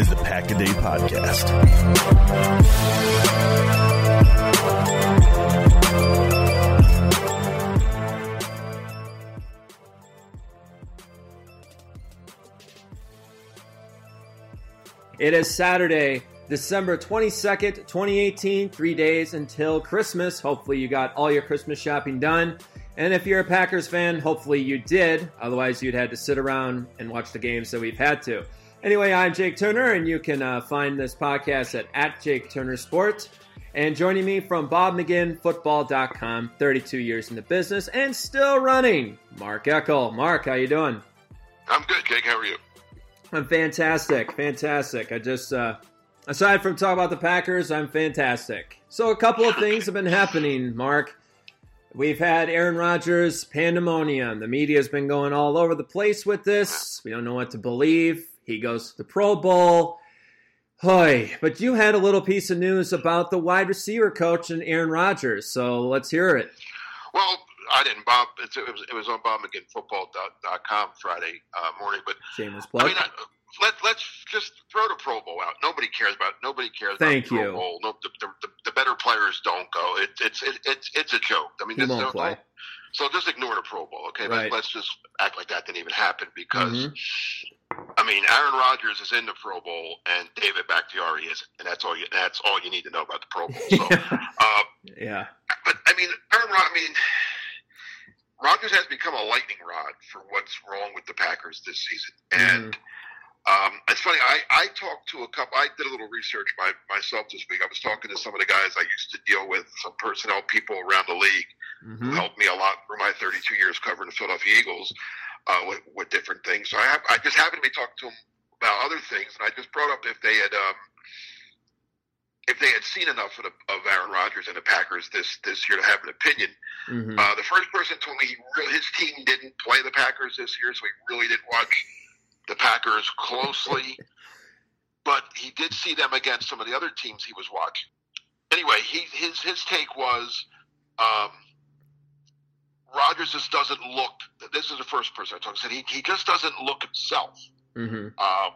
is the Pack a Day Podcast. It is Saturday, December 22nd, 2018, three days until Christmas. Hopefully, you got all your Christmas shopping done. And if you're a Packers fan, hopefully you did. Otherwise, you'd had to sit around and watch the games that we've had to. Anyway, I'm Jake Turner, and you can uh, find this podcast at, at Jake Turner Sports. And joining me from BobMcGinnFootball.com, 32 years in the business and still running, Mark Eckel. Mark, how you doing? I'm good, Jake. How are you? I'm fantastic, fantastic. I just, uh, aside from talking about the Packers, I'm fantastic. So a couple of things have been happening, Mark. We've had Aaron Rodgers pandemonium. The media's been going all over the place with this. We don't know what to believe. He goes to the Pro Bowl. Hoy, but you had a little piece of news about the wide receiver coach and Aaron Rodgers, so let's hear it. Well, I didn't. Bob, it was it was on BobMcGinnFootball.com Friday uh, morning, but shameless plug. I mean, I, let let's just throw the Pro Bowl out. Nobody cares about nobody cares Thank about the you. Pro Bowl. No, the, the, the better players don't go. It, it's it, it's it's a joke. I mean, this- won't play. So just ignore the Pro Bowl, okay? Right. Let's, let's just act like that didn't even happen because, Mhm. I mean, Aaron Rodgers is in the Pro Bowl and David Bakhtiari isn't, and that's all you that's all you need to know about the Pro Bowl. So, uh, Yeah. but I mean, Aaron Rod, I mean, Rodgers has become a lightning rod for what's wrong with the Packers this season. And um, it's funny, I, I talked to a couple, I did a little research by myself this week. I was talking to some of the guys I used to deal with, some personnel people around the league who Mhm. helped me a lot through my 32 years covering the Philadelphia Eagles uh, with, with different things. So I, have, I just happened to be talking to them about other things, and I just brought up if they had. Um, if they had seen enough of, the, of Aaron Rodgers and the Packers this this year to have an opinion, Mhm. uh, the first person told me he really, his team didn't play the Packers this year, so he really didn't watch the Packers closely. but he did see them against some of the other teams he was watching. Anyway, he his his take was um, Rodgers just doesn't look. This is the first person I talked. to. Said he he just doesn't look himself. Mhm. Um,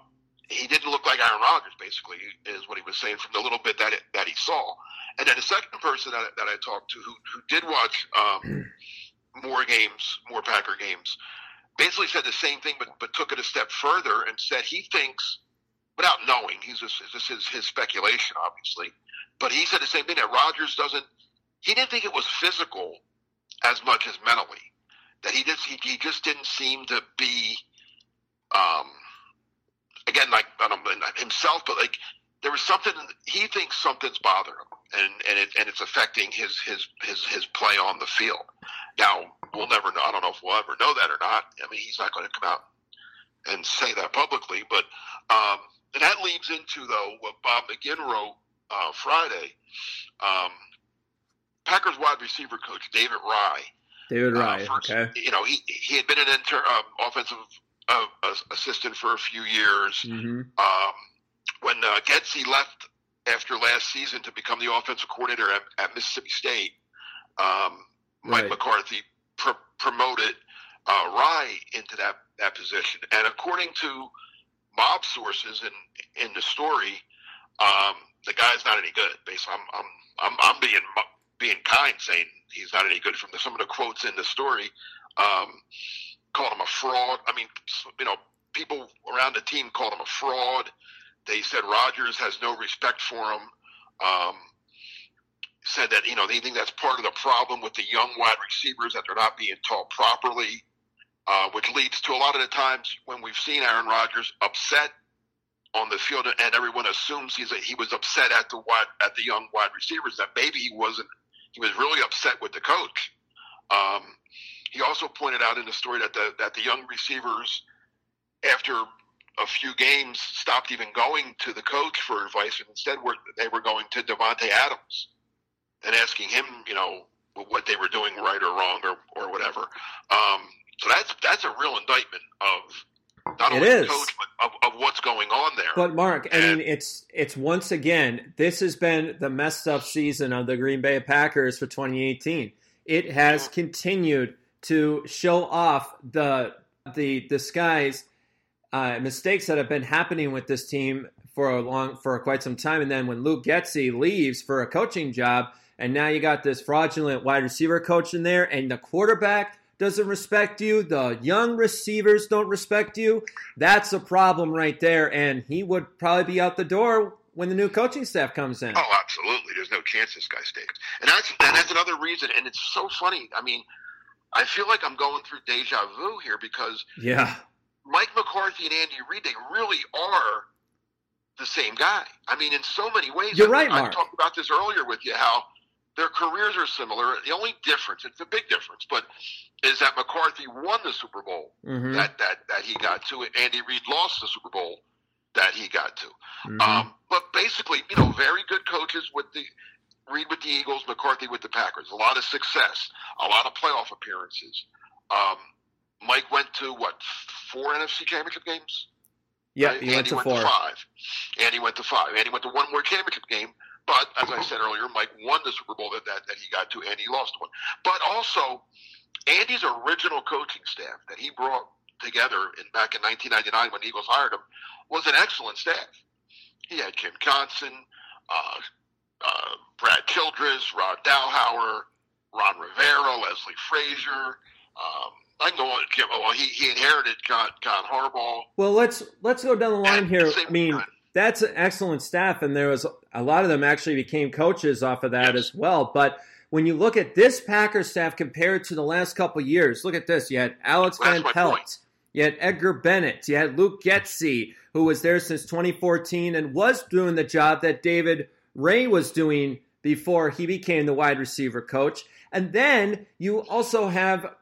he didn't look like Aaron Rodgers, basically, is what he was saying from the little bit that it, that he saw. And then the second person that, that I talked to who, who did watch um, more games, more Packer games, basically said the same thing, but but took it a step further and said he thinks, without knowing, he's just this is his speculation, obviously, but he said the same thing that Rodgers doesn't. He didn't think it was physical as much as mentally. That he just he, he just didn't seem to be, um, again like I don't know, himself, but like there was something he thinks something's bothering him, and and it, and it's affecting his his his his play on the field. Now we'll never know. I don't know if we'll ever know that or not. I mean, he's not going to come out and say that publicly, but um, and that leads into though what Bob McGinn wrote uh, Friday. Um, Packers wide receiver coach David Raih. David uh, Raih. Uh, first, okay. You know, he he had been an inter, uh, offensive uh, assistant for a few years. Mm-hmm. Um, when uh, left after last season to become the offensive coordinator at, at Mississippi State, um, Mike right. McCarthy pr- promoted uh, Raih into that, that position. And according to mob sources in in the story, um, the guy's not any good. Basically, I'm I'm I'm, I'm being being kind, saying he's not any good. From the, some of the quotes in the story, um, called him a fraud. I mean, you know, people around the team called him a fraud. They said Rodgers has no respect for him. Um, said that you know they think that's part of the problem with the young wide receivers that they're not being taught properly, uh, which leads to a lot of the times when we've seen Aaron Rodgers upset on the field, and everyone assumes he's a, he was upset at the wide, at the young wide receivers that maybe he wasn't. He was really upset with the coach. Um, he also pointed out in the story that the that the young receivers, after a few games, stopped even going to the coach for advice, and instead were they were going to Davante Adams and asking him, you know, what they were doing right or wrong or, or whatever. Um, so that's that's a real indictment of not only the coach of, of, what's going on there. But Mark, and, I mean, it's it's once again this has been the messed up season of the Green Bay Packers for 2018. It has mm-hmm. continued to show off the the disguise uh, mistakes that have been happening with this team for a long for quite some time, and then when Luke Getsy leaves for a coaching job and now you got this fraudulent wide receiver coach in there, and the quarterback doesn't respect you. The young receivers don't respect you. That's a problem right there. And he would probably be out the door when the new coaching staff comes in. Oh, absolutely. There's no chance this guy stays. And that's and that's another reason. And it's so funny. I mean, I feel like I'm going through deja vu here because yeah, Mike McCarthy and Andy Reid, they really are the same guy. I mean, in so many ways. You're I, right, Mark. I talked about this earlier with you. How their careers are similar. The only difference, it's a big difference, but is that McCarthy won the Super Bowl mm-hmm. that, that, that he got to. and Andy Reid lost the Super Bowl that he got to. Mm-hmm. Um, but basically, you know, very good coaches with the Reid with the Eagles, McCarthy with the Packers. A lot of success, a lot of playoff appearances. Um, Mike went to what four NFC Championship games? Yeah, right? he Andy went to went four. To five. Andy went to five. Andy went to one more championship game but as I said earlier, Mike won the Super Bowl that, that, that he got to, and he lost one. But also, Andy's original coaching staff that he brought together in back in 1999 when Eagles hired him was an excellent staff. He had Jim Johnson, uh, uh, Brad Childress, Rod Dowhower, Ron Rivera, Leslie Frazier. Um, I can go on. Well, he, he inherited John John Harbaugh. Well, let's let's go down the line here. I mean, time that's an excellent staff, and there was a lot of them actually became coaches off of that yes. as well. But when you look at this Packers staff compared to the last couple years, look at this. You had Alex Van Pelt, you had Edgar Bennett, you had Luke Getsy, who was there since 2014 and was doing the job that David Raih was doing before he became the wide receiver coach. And then you also have,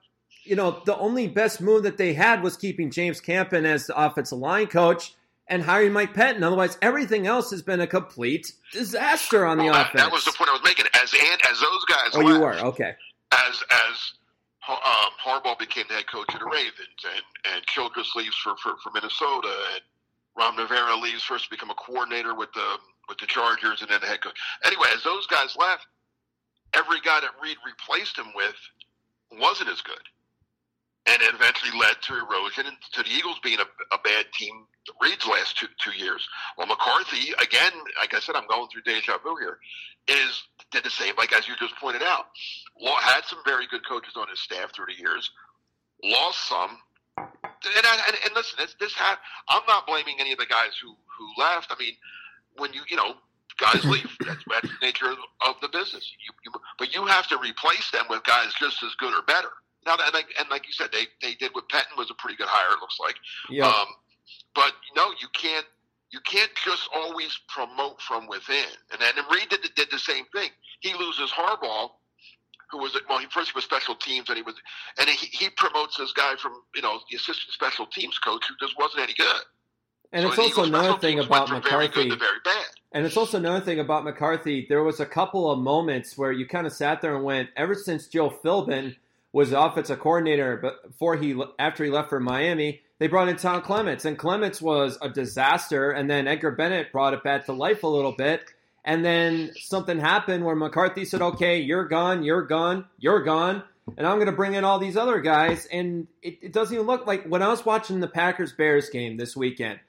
you know, the only best move that they had was keeping James Campen as the offensive line coach and hiring Mike Pettine. Otherwise, everything else has been a complete disaster on the well, offense. That, was the point I was making. As and as those guys, oh, left, you were okay. As as um, Harbaugh became the head coach of the Ravens, and and Childress leaves for, for, for Minnesota, and Ron Rivera leaves first to become a coordinator with the with the Chargers, and then the head coach. Anyway, as those guys left, every guy that Reid replaced him with wasn't as good and it eventually led to erosion and to the Eagles being a, a bad team Reid's last two two years. Well, McCarthy again, like I said, I'm going through deja vu here. Is did the same, like as you just pointed out. Had some very good coaches on his staff through the years. Lost some, And, I, and, and listen, this, this ha- I'm not blaming any of the guys who who left. I mean, when you you know guys leave, that's, that's the nature of, of the business. You, you, but you have to replace them with guys just as good or better. Now, and like, and like you said, they they did what Pettine was a pretty good hire. It looks like. Yeah. Um, but no, you can't you can't just always promote from within. And then and Reid did, did the same thing. He loses Harbaugh, who was well, he first he was special teams, and he was and he, he promotes this guy from you know the assistant special teams coach who just wasn't any good. and So it's also another thing about McCarthy. very bad. And it's also another thing about McCarthy. There was a couple of moments where you kind of sat there and went, ever since Joe Philbin was the offensive coordinator, before he after he left for Miami, they brought in Tom Clements, and Clements was a disaster. And then Edgar Bennett brought it back to life a little bit. And then something happened where McCarthy said, "Okay, you're gone, you're gone, you're gone." And I'm going to bring in all these other guys, and it, it doesn't even look like when I was watching the Packers Bears game this weekend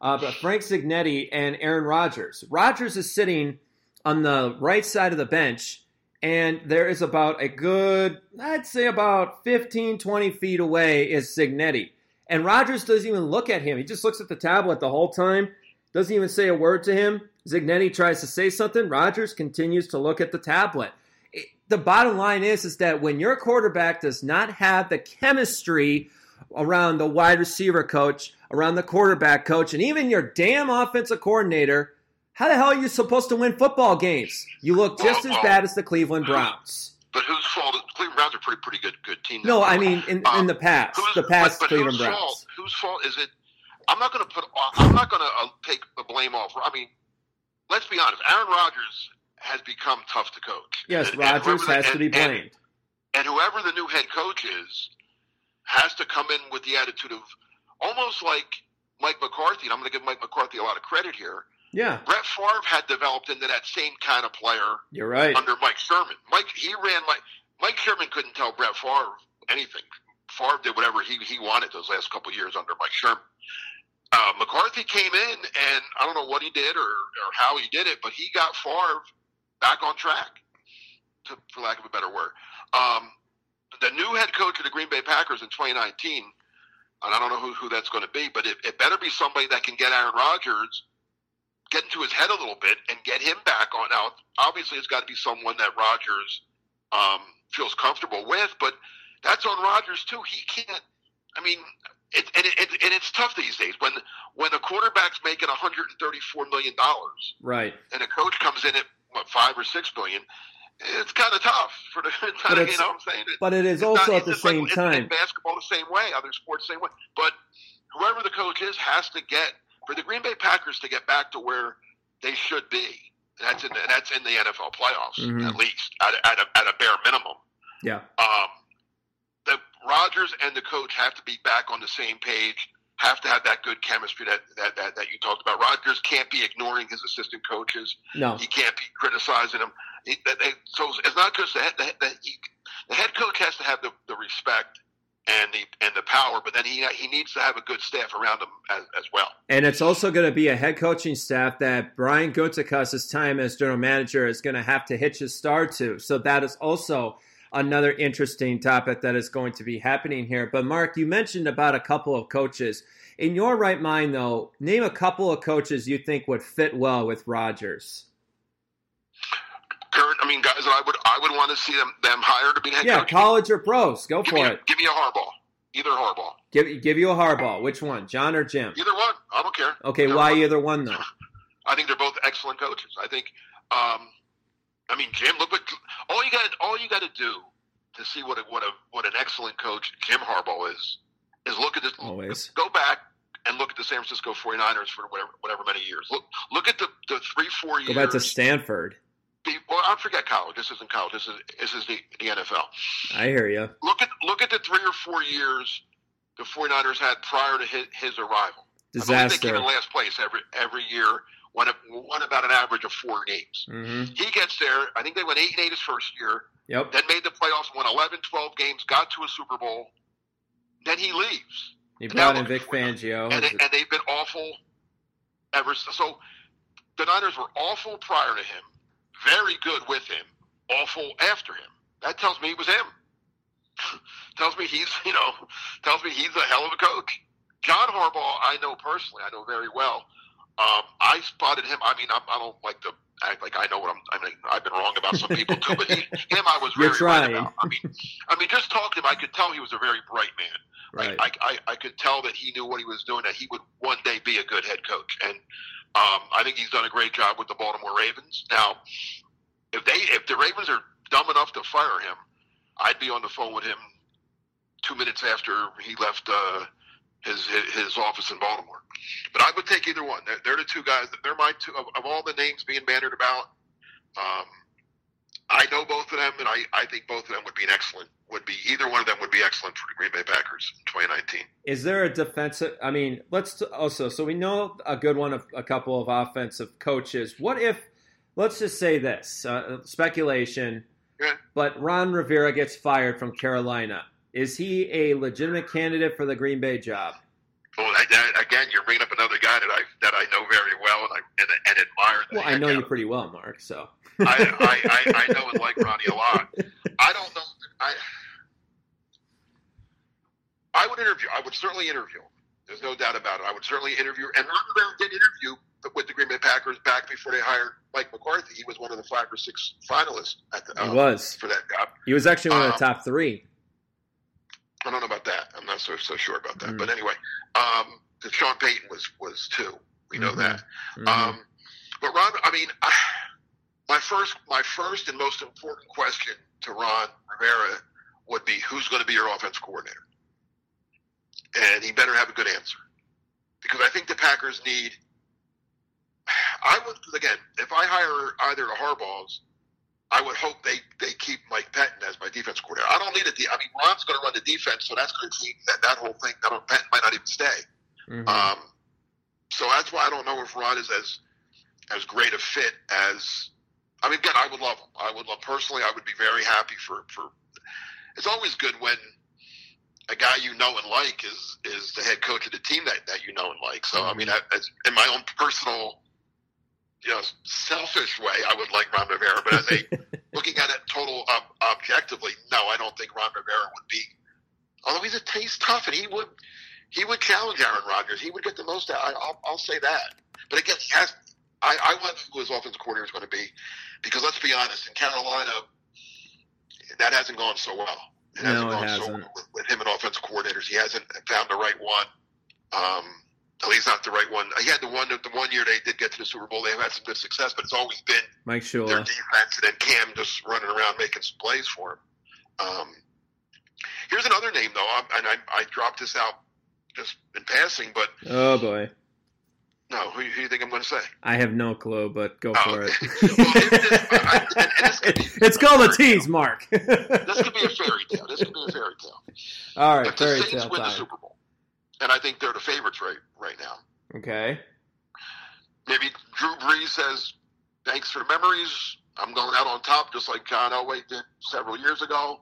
uh, but Frank Cignetti and Aaron Rodgers. Rodgers is sitting on the right side of the bench, and there is about a good, I'd say about 15, 20 feet away is Cignetti. And Rodgers doesn't even look at him. He just looks at the tablet the whole time, doesn't even say a word to him. Cignetti tries to say something. Rodgers continues to look at the tablet. It- the bottom line is, is that when your quarterback does not have the chemistry around the wide receiver coach, around the quarterback coach, and even your damn offensive coordinator, how the hell are you supposed to win football games? You look just as bad as the Cleveland Browns. But whose fault? Cleveland Browns are pretty pretty good good team. No. I mean in, in the past, Who's- the past but, but Cleveland whose Browns. Fault, whose fault is it? I'm not going to put. I'm not going to uh, take the blame off. I mean, let's be honest. Aaron Rodgers has become tough to coach. Yes, And- Rodgers has the- to be and- and- blamed. and whoever the new head coach is has to come in with the attitude of almost like Mike McCarthy. And I'm going to give Mike McCarthy a lot of credit here. Yeah, Brett Favre had developed into that same kind of player you're right. under Mike Sherman. Mike he ran Mike Mike Sherman couldn't tell Brett Favre anything. Favre did whatever he he wanted those last couple years under Mike Sherman. Uh, McCarthy came in, and I don't know what he did or, or how he did it, but he got Favre back on track, to, for lack of a better word. Um, the new head coach of the Green Bay Packers in 2019, and I don't know who, who that's going to be, but it, it better be somebody that can get Aaron Rodgers get into his head a little bit and get him back on. Now, obviously, it's got to be someone that Rodgers um, feels comfortable with, but that's on Rodgers too. He can't. I mean, it, and, it, it, and it's tough these days when when a quarterback's making 134 million dollars Right. and a coach comes in at what five or six million. It's kind of tough for the. But you know what I'm saying? It- But it is also not- at the like- same it's time. basketball the same way, other sports the same way. But whoever the coach is has to get for the Green Bay Packers to get back to where they should be. That's in the, that's in the NFL playoffs Mhm. at least at, a- at, a, at a bare minimum. Yeah. Um, the Rodgers and the coach have to be back on the same page. Have to have that good chemistry that that, that, that you talked about. Rodgers can't be ignoring his assistant coaches. No. He can't be criticizing them. He, they, so it's not just the head, the, the, he, the head coach has to have the, the respect and the and the power, but then he he needs to have a good staff around him as, as well. And it's also going to be a head coaching staff that Brian Gutekunst's time as general manager is going to have to hitch his star to. So that is also another interesting topic that is going to be happening here. But Mark, you mentioned about a couple of coaches. In your right mind, though, name a couple of coaches you think would fit well with Rodgers. Mean, guys that I would I would want to see them them hired to be head Yeah, coach. college or pros. Go give for a, it. give me a Harbaugh, either Harbaugh, Give give you a Harbaugh. Which one, John or Jim? either one. I don't care. Okay, Either why one. either one though? I think they're both excellent coaches. I think, um, I mean, Jim. Look what all you got. All you got to do to see what a, what a what an excellent coach Jim Harbaugh is is look at this. Always. Go back and look at the San Francisco 49ers for whatever whatever many years. Look look at the the three four years. Go back to Stanford. Be- well, I forget college. This isn't college. This is this is the, the NFL. I hear you. Look at look at the three or four years the 49ers had prior to his, his arrival. I believe they came in last place every every year. Won, won about an average of four games. hmm He gets there. I think they went 8 and 8 his first year, Yep. then made the playoffs, won 11, 12 games, got to a Super Bowl. Then he leaves. He brought in Vic. Fangio. And, they, and they've been awful ever since. So the Niners were awful prior to him, very good with him, awful after him. That tells me it was him. tells me he's you know tells me he's a hell of a coach. John Harbaugh, I know personally, I know very well. Um, I spotted him. I mean, I, I don't like to act like I know what I'm. I mean, I've been wrong about some people too, but he, him, I was very right about. I mean, I mean, just talking to him, I could tell he was a very bright man. Right. I, I, I could tell that he knew what he was doing, that he would one day be a good head coach. And um, I think he's done a great job with the Baltimore Ravens. Now, if they if the Ravens are dumb enough to fire him, I'd be on the phone with him two minutes after he left uh, his, his office in Baltimore. But I would take either one. They're, they're the two guys. They're my two of, of all the names being bantered about. Um, I know both of them, and I, I think both of them would be an excellent. Would be either one of them would be excellent for the Green Bay Packers in 2019. Is there a defensive? I mean, let's also. So we know a good one of a couple of offensive coaches. What if? Let's just say this uh, speculation. Yeah. But Ron Rivera gets fired from Carolina. Is he a legitimate candidate for the Green Bay job? Well, that, that, again, you're bringing up another guy that I that I know very well and I and, and admire. Well, I know you pretty well, Mark. So I, I, I, I know and like Ronnie a lot. I don't know. I I would interview. I would certainly interview. him. There's no doubt about it. I would certainly interview. And Ron Rivera did interview with the Green Bay Packers back before they hired Mike McCarthy. He was one of the five or six finalists at the, he uh, was. for that job. He was actually one of the Um, top three. I don't know about that. I'm not so so sure about that. Mm. But anyway, um, Sean Payton was was two. We know Mhm. that. Mhm. Um, but Ron, I mean, I, my first my first and most important question to Ron Rivera would be, who's going to be your offense coordinator? And he better have a good answer, because I think the Packers need. I would again, if I hire either the Harbaughs, I would hope they they keep Mike Pettine as my defense coordinator. I don't need a. De- I mean, Ron's going to run the defense, so that's going to keep that that whole thing. Don't. Pettine might not even stay. Mhm. Um, so that's why I don't know if Ron is as as great a fit as. I mean, again, I would love him. I would love personally. I would be very happy for for. It's always good when a guy you know and like is is the head coach of the team that that you know and like. So I mean, I, as, in my own personal, you know, selfish way, I would like Ron Rivera. But as a looking at it total ob- objectively, no, I don't think Ron Rivera would be. Although he's a taste tough, and he would he would challenge Aaron Rodgers. He would get the most out. I, I'll, I'll say that. But again, he has. I, I wonder who his offensive coordinator is going to be, because let's be honest, in Carolina, that hasn't gone so well. It No, hasn't it gone so hasn't. well with, with him and offensive coordinators. He hasn't found the right one. Um, at least not the right one. He had the one the one year they did get to the Super Bowl. They've had some good success, but it's always been Mike Shula. their defense, and then Cam just running around making some plays for him. Um, here's another name, though, I'm, and I, I dropped this out just in passing, but Oh boy, no, who, who do you think I'm going to say? I have no clue, but go Oh, for it. Well, this- I- and- and this could be- it's called a tease, Mark. This could be a fairy tale. This could be a fairy tale. All right, if the fairy Saints tale win the time. Super Bowl, and I think they're the favorites right right now. Okay. Maybe Drew Brees says, "Thanks for the memories. I'm going out on top, just like John Elway did several years ago."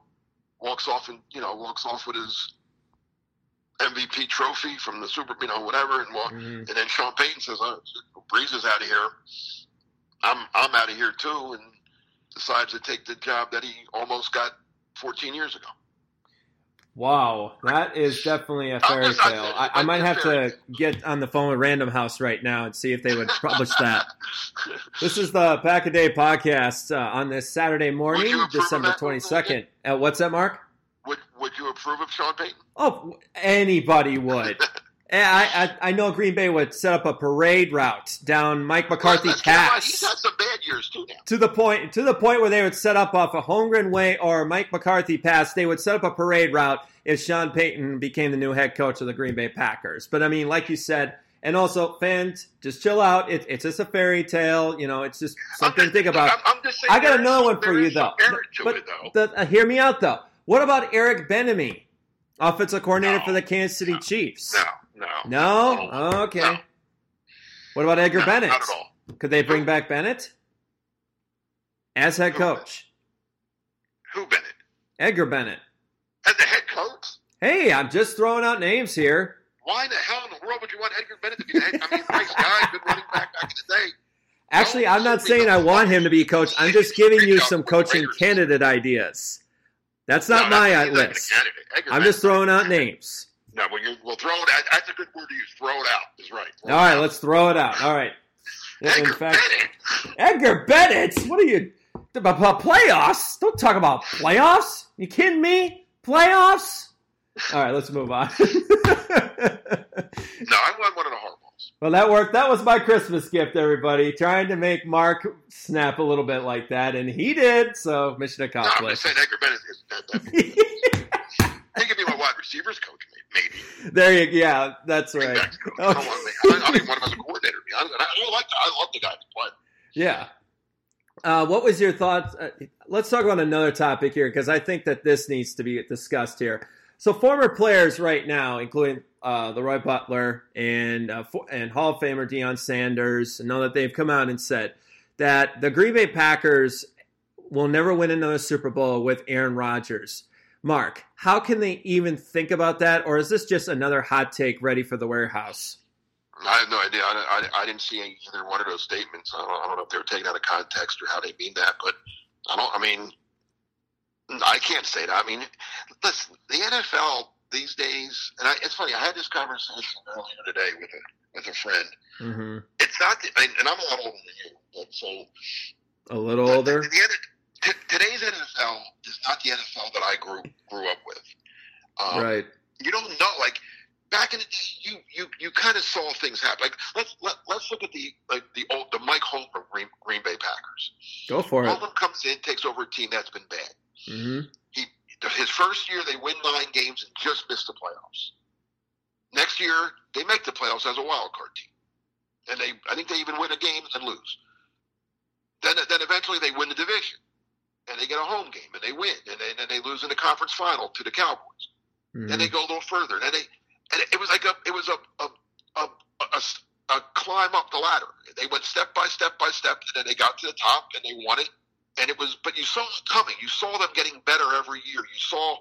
Walks off and you know walks off with his MVP trophy from the Super, you know, whatever, and walk. Mhm. And then Sean Payton says, oh, "Brees is out of here. I'm I'm out of here too," and decides to take the job that he almost got 14 years ago. Wow, that is definitely a fairy tale. I, I might have to get on the phone with Random House right now and see if they would publish that. This is the Pack a Day podcast uh, on this Saturday morning, you approve of December twenty second. Uh, what's that, Mark? Would you approve of Sean Payton? Oh, anybody would. Eh, I, I I know Green Bay would set up a parade route down Mike McCarthy's Let's get him right. He's had some bad years too now. to the point to the point where they would set up off a Holmgren Way or Mike McCarthy Pass. They would set up a parade route if Sean Payton became the new head coach of the Green Bay Packers. But I mean, like you said, and also fans, just chill out. It, it's just a fairy tale. You know, it's just something I'm to think about. I'm, I'm just saying I got another one for you though. But though. the, uh, hear me out though. What about Eric Bieniemy, offensive coordinator No. for the Kansas City Chiefs? No, no, No? No. Okay. No. What about Edgar No, Bennett? Not at all. Could they bring back Bennett as head Who? coach? Who Bennett? Edgar Bennett. As the head coach? Hey, I'm just throwing out names here. Why the hell in the world would you want Edgar Bennett to be the head? I mean, nice guy, good running back back in the day. Actually, No, I'm not saying I want him to be a coach. I'm just giving you some coaching candidate ideas. That's not No, my not list. I'm just throwing out names. No, well, you well throw it. Out. That's a good word to use. Throw it out is right. Throw All right, let's throw it out. All right. In Edgar fact, Bennett. Edgar Bennett. What are you about playoffs? Don't talk about playoffs. You kidding me? Playoffs? All right, let's move on. No, I want one of the Harbaughs. Well, that worked. That was my Christmas gift, everybody. Trying to make Mark snap a little bit like that, and he did. So mission No, I'm just accomplished. saying Edgar Bennett is. That, that, he could be my wide receivers coach, maybe. there you. Go. Yeah, that's right. coach. I don't want. I, I don't even want him as a coordinator. I, I, I like. The, I love the guy to play. Yeah. Uh, what was your thoughts? Uh, let's talk about another topic here because I think that this needs to be discussed here. So, former players right now, including uh, LeRoy Butler and uh, and Hall of Famer Deion Sanders, know that they've come out and said that the Green Bay Packers will never win another Super Bowl with Aaron Rodgers. Mark, how can they even think about that, or is this just another hot take ready for the warehouse? I have no idea. I, I, I didn't see either one of those statements. I don't, I don't know if they were taken out of context or how they mean that, but I don't. I mean, I can't say that. I mean, listen, the NFL these days, and I, it's funny. I had this conversation earlier today with a with a friend. Mm-hmm. It's not, the, and and I'm a lot older than you, but so A little older. The, the, t- today's NFL is not the NFL that I grew grew up with. Um, right. you don't know like back in the day you you you kind of saw things happen like let's let, let's look at the like the old the mike holmgren green, green bay packers Go for it. holmgren comes in takes over a team that's been bad Mm-hmm. he his first year they win nine games and just miss the playoffs next year they make the playoffs as a wild card team and they i think they even win a game and then lose then then eventually they win the division and they get a home game and they win and then and they lose in the conference final to the cowboys Mm-hmm. then they go a little further. Then they, and it was like a, it was a, a, a, a, a climb up the ladder. They went step by step by step, and then they got to the top, and they won it. And it was, but you saw it coming. You saw them getting better every year. You saw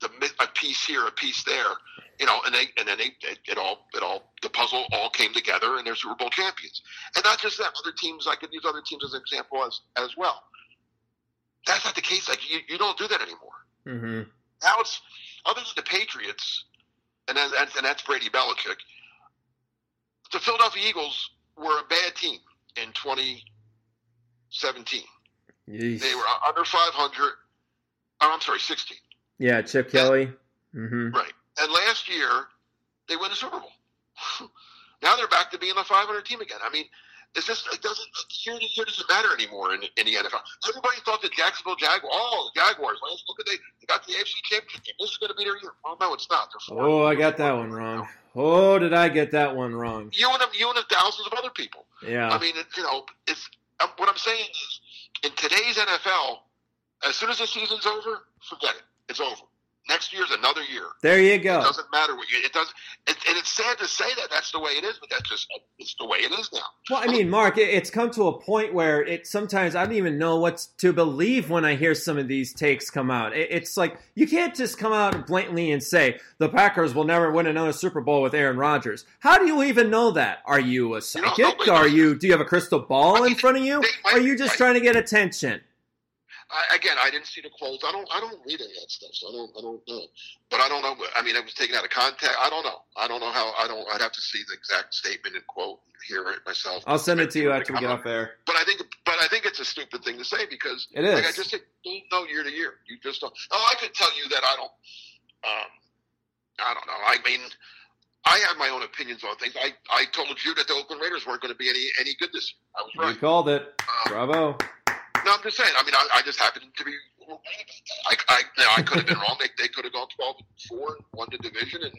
the a piece here, a piece there, you know, and they, and then they, it, it all, it all, the puzzle all came together, and they're Super Bowl champions. And not just that, other teams. I could use other teams as an example as as well. That's not the case. Like you, you don't do that anymore. Mm-hmm. Now it's other than the Patriots, and then, and, and that's Brady Belichick. The Philadelphia Eagles were a bad team in 2017. Yeesh. They were under 500. Oh, I'm sorry, 16. Yeah, Chip Kelly. Mm-hmm. Right. And last year they win the Super Bowl. now they're back to being a 500 team again. I mean, it's just it doesn't year to year doesn't matter anymore in, in the NFL. Everybody thought the Jacksonville Jaguars, oh, the Jaguars. Look at they, they got the AFC Championship game. This is going to be their year. Well, no, it's not. Oh, I got that one wrong. Oh, did I get that one wrong? You and you and thousands of other people. Yeah. I mean, it, you know, it's um, what I'm saying is in today's NFL, as soon as the season's over, forget it. It's over. Next year's another year. there you go. It doesn't matter what you. It does. It, and it's sad to say that that's the way it is, but that's just it's the way it is now. Well, I mean, Mark, it, it's come to a point where it sometimes I don't even know what to believe when I hear some of these takes come out. It, it's like you can't just come out blatantly and say the Packers will never win another Super Bowl with Aaron Rodgers. How do you even know that? Are you a You psychic? know. Are you? Do you have a crystal ball I in front of you? might- are you just right. trying to get attention? I, again, I didn't see the quotes. I don't. I don't read any of that stuff, so I don't. I don't know. But I don't know. I mean, it was taken out of context. I don't know. I don't know how. I don't. I'd have to see the exact statement and quote, and hear it myself. I'll send it to you after we get up. off air. But I think, but I think it's a stupid thing to say because It Like I just said, don't know year to year. You just don't. Oh, I could tell you that I don't. Um, I don't know. I mean, I have my own opinions on things. I, I told you that the Oakland Raiders weren't going to be any any good this year. I was right. You called it. Um, Bravo. No, I'm just saying. I mean, I, I just happened to be. I, I, you know, I could have been wrong. They, they could have gone 12 and 4 and won the division, and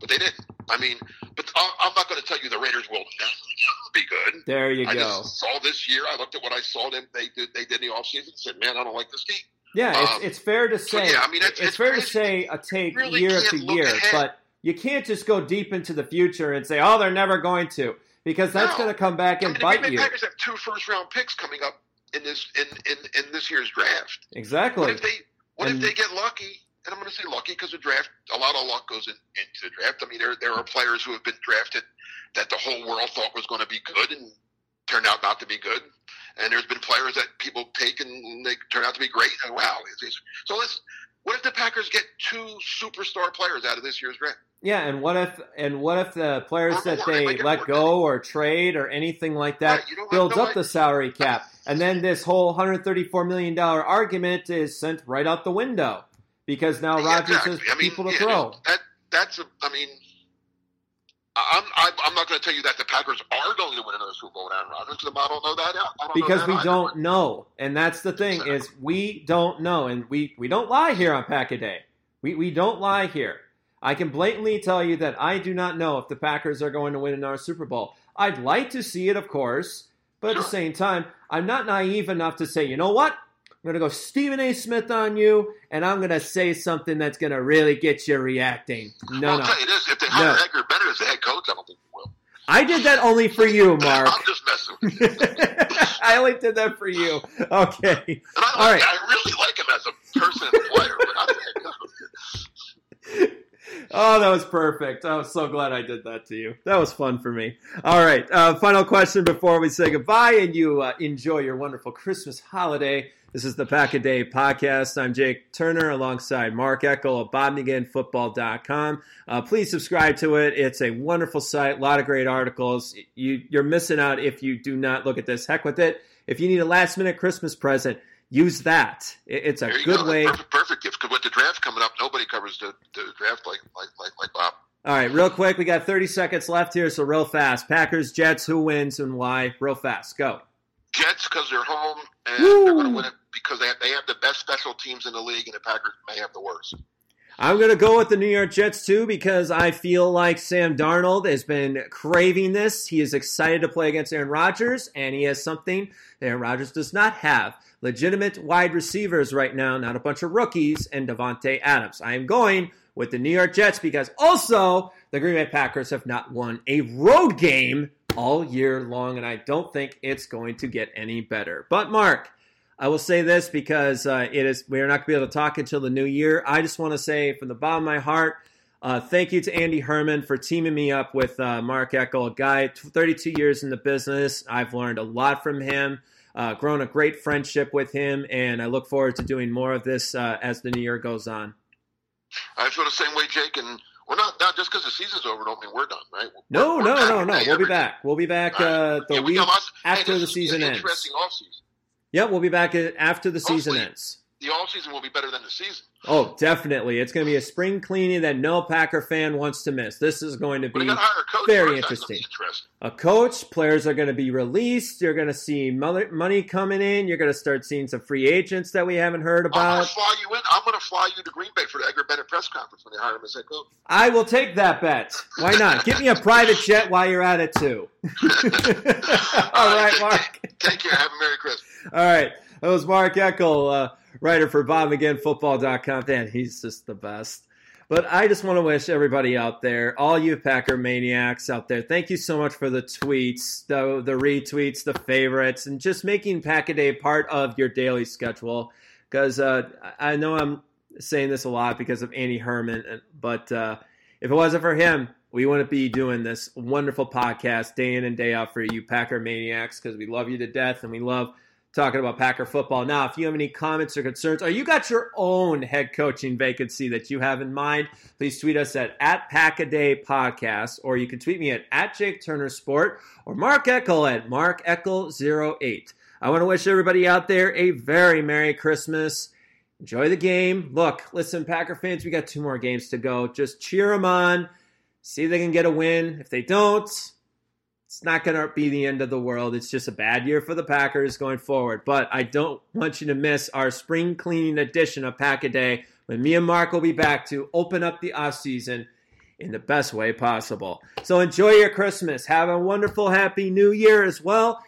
but they didn't. I mean, but I, I'm not going to tell you the Raiders will never, never be good. There you I go. just saw this year. I looked at what I saw them they did they did in the offseason and said, man, I don't like this team. Yeah, it's, Um, it's fair to say. yeah, I mean, it's- it's, it's fair to say a take really year after year, ahead. but you can't just go deep into the future and say, "Oh, they're never going to," because that's No. going to come back I and mean, bite you. Packers have two first round picks coming up in this in, in, in this year's draft. Exactly. What if they what And- if they get lucky? And I'm going to say lucky because the draft, a lot of luck goes in, into the draft. I mean, there there are players who have been drafted that the whole world thought was going to be good and turned out not to be good. And there's been players that people take and they turn out to be great. And wow, so listen, What if the Packers get two superstar players out of this year's draft? Yeah, and what if and what if the players Or that more, they they might get let more go or trade or anything like that Right, you don't have builds no up the salary cap, and then this whole hundred thirty four million dollar argument is sent right out the window because now Yeah, Rodgers exactly. has I mean, people to yeah, throw. That that's a, I mean, I'm I'm, I'm not going to tell you that the Packers are going to win another Super Bowl with Aaron Rodgers because I don't know that. Don't know because that we either. don't know. And that's the thing is we don't know. And we we don't lie here on pack a day. We we don't lie here. I can blatantly tell you that i do not know if the packers are going to win another super bowl. I'd like to see it of course. But at the same time i'm not naive enough to say you know what i'm going to go stephen a smith on you and i'm going to say something that's going to really get you reacting no well, no I'll tell you this: if they hire No. Edgar Bennett as the head coach, I don't think they will. i did that only for you mark I'm just messing with you. I only did that for you okay I, like, right. I really like him as a person and player, but not the head coach. Oh, that was perfect. I was so glad I did that to you. That was fun for me. All right. Uh, final question before we say goodbye and you uh, enjoy your wonderful Christmas holiday. This is the Pack a Day podcast. I'm Jake Turner alongside Mark Eckel of BobMcGinnFootball.com. Uh, please subscribe to it. It's a wonderful site, a lot of great articles. You, you're missing out if you do not look at this. Heck with it. If you need a last minute Christmas present, use that. It- It's a good go. way. Perfect, perfect coming up, nobody covers the, the draft like like like like Bob. All right, real quick. We got 30 seconds left here, so real fast. Packers, Jets, who wins and why? Real fast. Go. Jets because they're home and Woo. they're going to win it because they have, they have the best special teams in the league, and the Packers may have the worst. I'm going to go with the New York Jets too because I feel like Sam Darnold has been craving this. He is excited to play against Aaron Rodgers, and he has something that Aaron Rodgers does not have. Legitimate wide receivers right now, not a bunch of rookies, and Davante Adams. I am going with the New York Jets because also the Green Bay Packers have not won a road game all year long, and I don't think it's going to get any better. But Mark, I will say this because uh, it is we are not going to be able to talk until the new year. I just want to say from the bottom of my heart, uh, thank you to Andy Herman for teaming me up with uh, Mark Eckel, a guy 32 years in the business. I've learned a lot from him, uh, grown a great friendship with him, and I look forward to doing more of this uh, as the new year goes on. I feel the same way, Jake, and we're not, not just because the season's over, don't mean we're done, right? No, We're no, back no, no. We'll be back. We'll be back uh, the Yeah, we week us- hey, after the season ends. Interesting offseason. Yep, we'll be back uh, after the season ends. The offseason will be better than the season. Oh, definitely. It's going to be a spring cleaning that no Packer fan wants to miss. This is going to be they got to hire a coach. very first. That's gonna be interesting. interesting. a coach. Players are going to be released. You're going to see money coming in. You're going to start seeing some free agents that we haven't heard I'm going about. to fly you in. I'm going to fly you to Green Bay for the Edgar Bennett press conference when they hire him as head coach. I will take that bet. Why not? Give me a private jet while you're at it too. All right, Mark. Take care. Have a Merry Christmas. All right. That was Mark Eckel, uh, writer for BobMcGinnFootball.com. Man, he's just the best. But I just want to wish everybody out there, all you Packer maniacs out there, thank you so much for the tweets, the, the retweets, the favorites, and just making Pack a Day part of your daily schedule. Because uh, I I know I'm saying this a lot because of Andy Herman, but uh, if it wasn't for him, we wouldn't be doing this wonderful podcast day in and day out for you Packer maniacs because we love you to death and we love talking about Packer football. Now, if you have any comments or concerns, or you got your own head coaching vacancy that you have in mind, please tweet us at, at Pack a Day Podcast, or you can tweet me at, at Jake Turner Sport, or Mark Eckel at Mark Eckel08. I want to wish everybody out there a very Merry Christmas. Enjoy the game. Look, listen, Packer fans, we got two more games to go. Just cheer them on. See if they can get a win. If they don't, it's not going to be the end of the world. It's just a bad year for the Packers going forward. But I don't want you to miss our spring cleaning edition of Pack a Day when me and Mark will be back to open up the off season in the best way possible. So enjoy your Christmas. Have a wonderful, happy new year as well.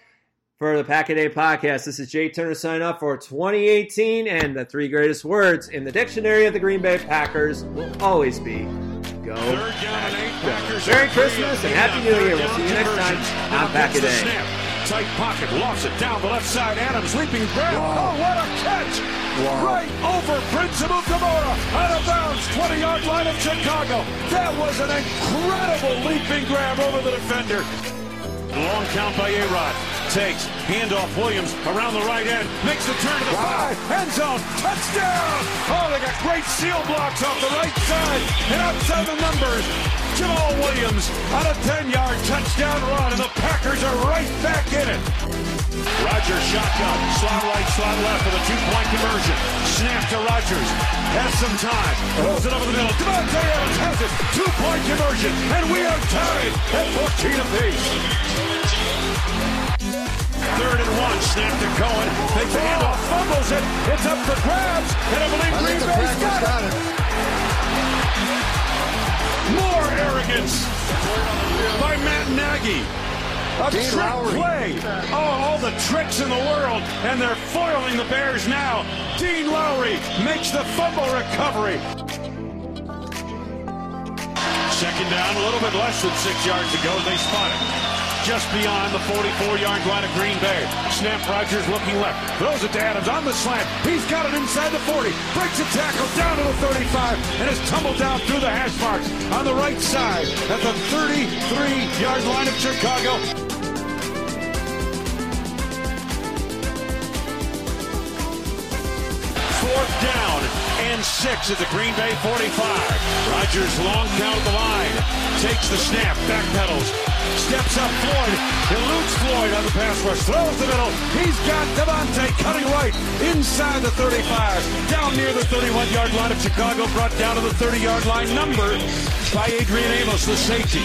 For the Pack a Day podcast, this is Jay Turner signing up for 2018, and the three greatest words in the dictionary of the Green Bay Packers will always be go. Third down and eight. Packers Merry Christmas and Happy. New Year. We'll see you next time on Now Pack a Day. Tight pocket, lost it down the left side. Adams leaping grab. Oh, what a catch! Right over Prince Amukamara, out of bounds, 20 yard line of Chicago. That was an incredible leaping grab over the defender. Long count by A-Rod. Takes. Handoff Williams around the right end. Makes the turn to the five. End zone. Touchdown. Oh, they got great seal blocks off the right side. And outside the numbers. Jamaal Williams on a 10-yard touchdown run. And the Packers are right back in it. Rodgers shotgun. Slot right, slot left for the two-point conversion. Snap to Rodgers. Has some time. Throws it over the middle. Davante Adams has it. Two-point conversion. And we are tied at 14 apiece. Third and one. Snap to Cohen. Takes the handoff. Fumbles it. It's up for grabs. And I believe I Green Bay's got got it. it. More arrogance by Matt Nagy. A Dean trick Lowry. play. Oh, all the tricks in the world, and they're foiling the Bears now. Dean Lowry makes the fumble recovery. Second down, a little bit less than six yards to go. They spot it. Just beyond the 44-yard line of Green Bay. Snap Rodgers looking left. Throws it to Adams on the slant. He's got it inside the 40. Breaks a tackle down to the 35 and is tumbled down through the hash marks on the right side at the 33-yard line of Chicago. Six at the Green Bay 45. Rodgers long at the line. Takes the snap, backpedals. Steps up Floyd. Eludes Floyd on the pass rush. Throws the middle. He's got Davante cutting right inside the 35. Down near the 31 yard line of Chicago. Brought down to the 30 yard line number by Adrian Amos, the safety.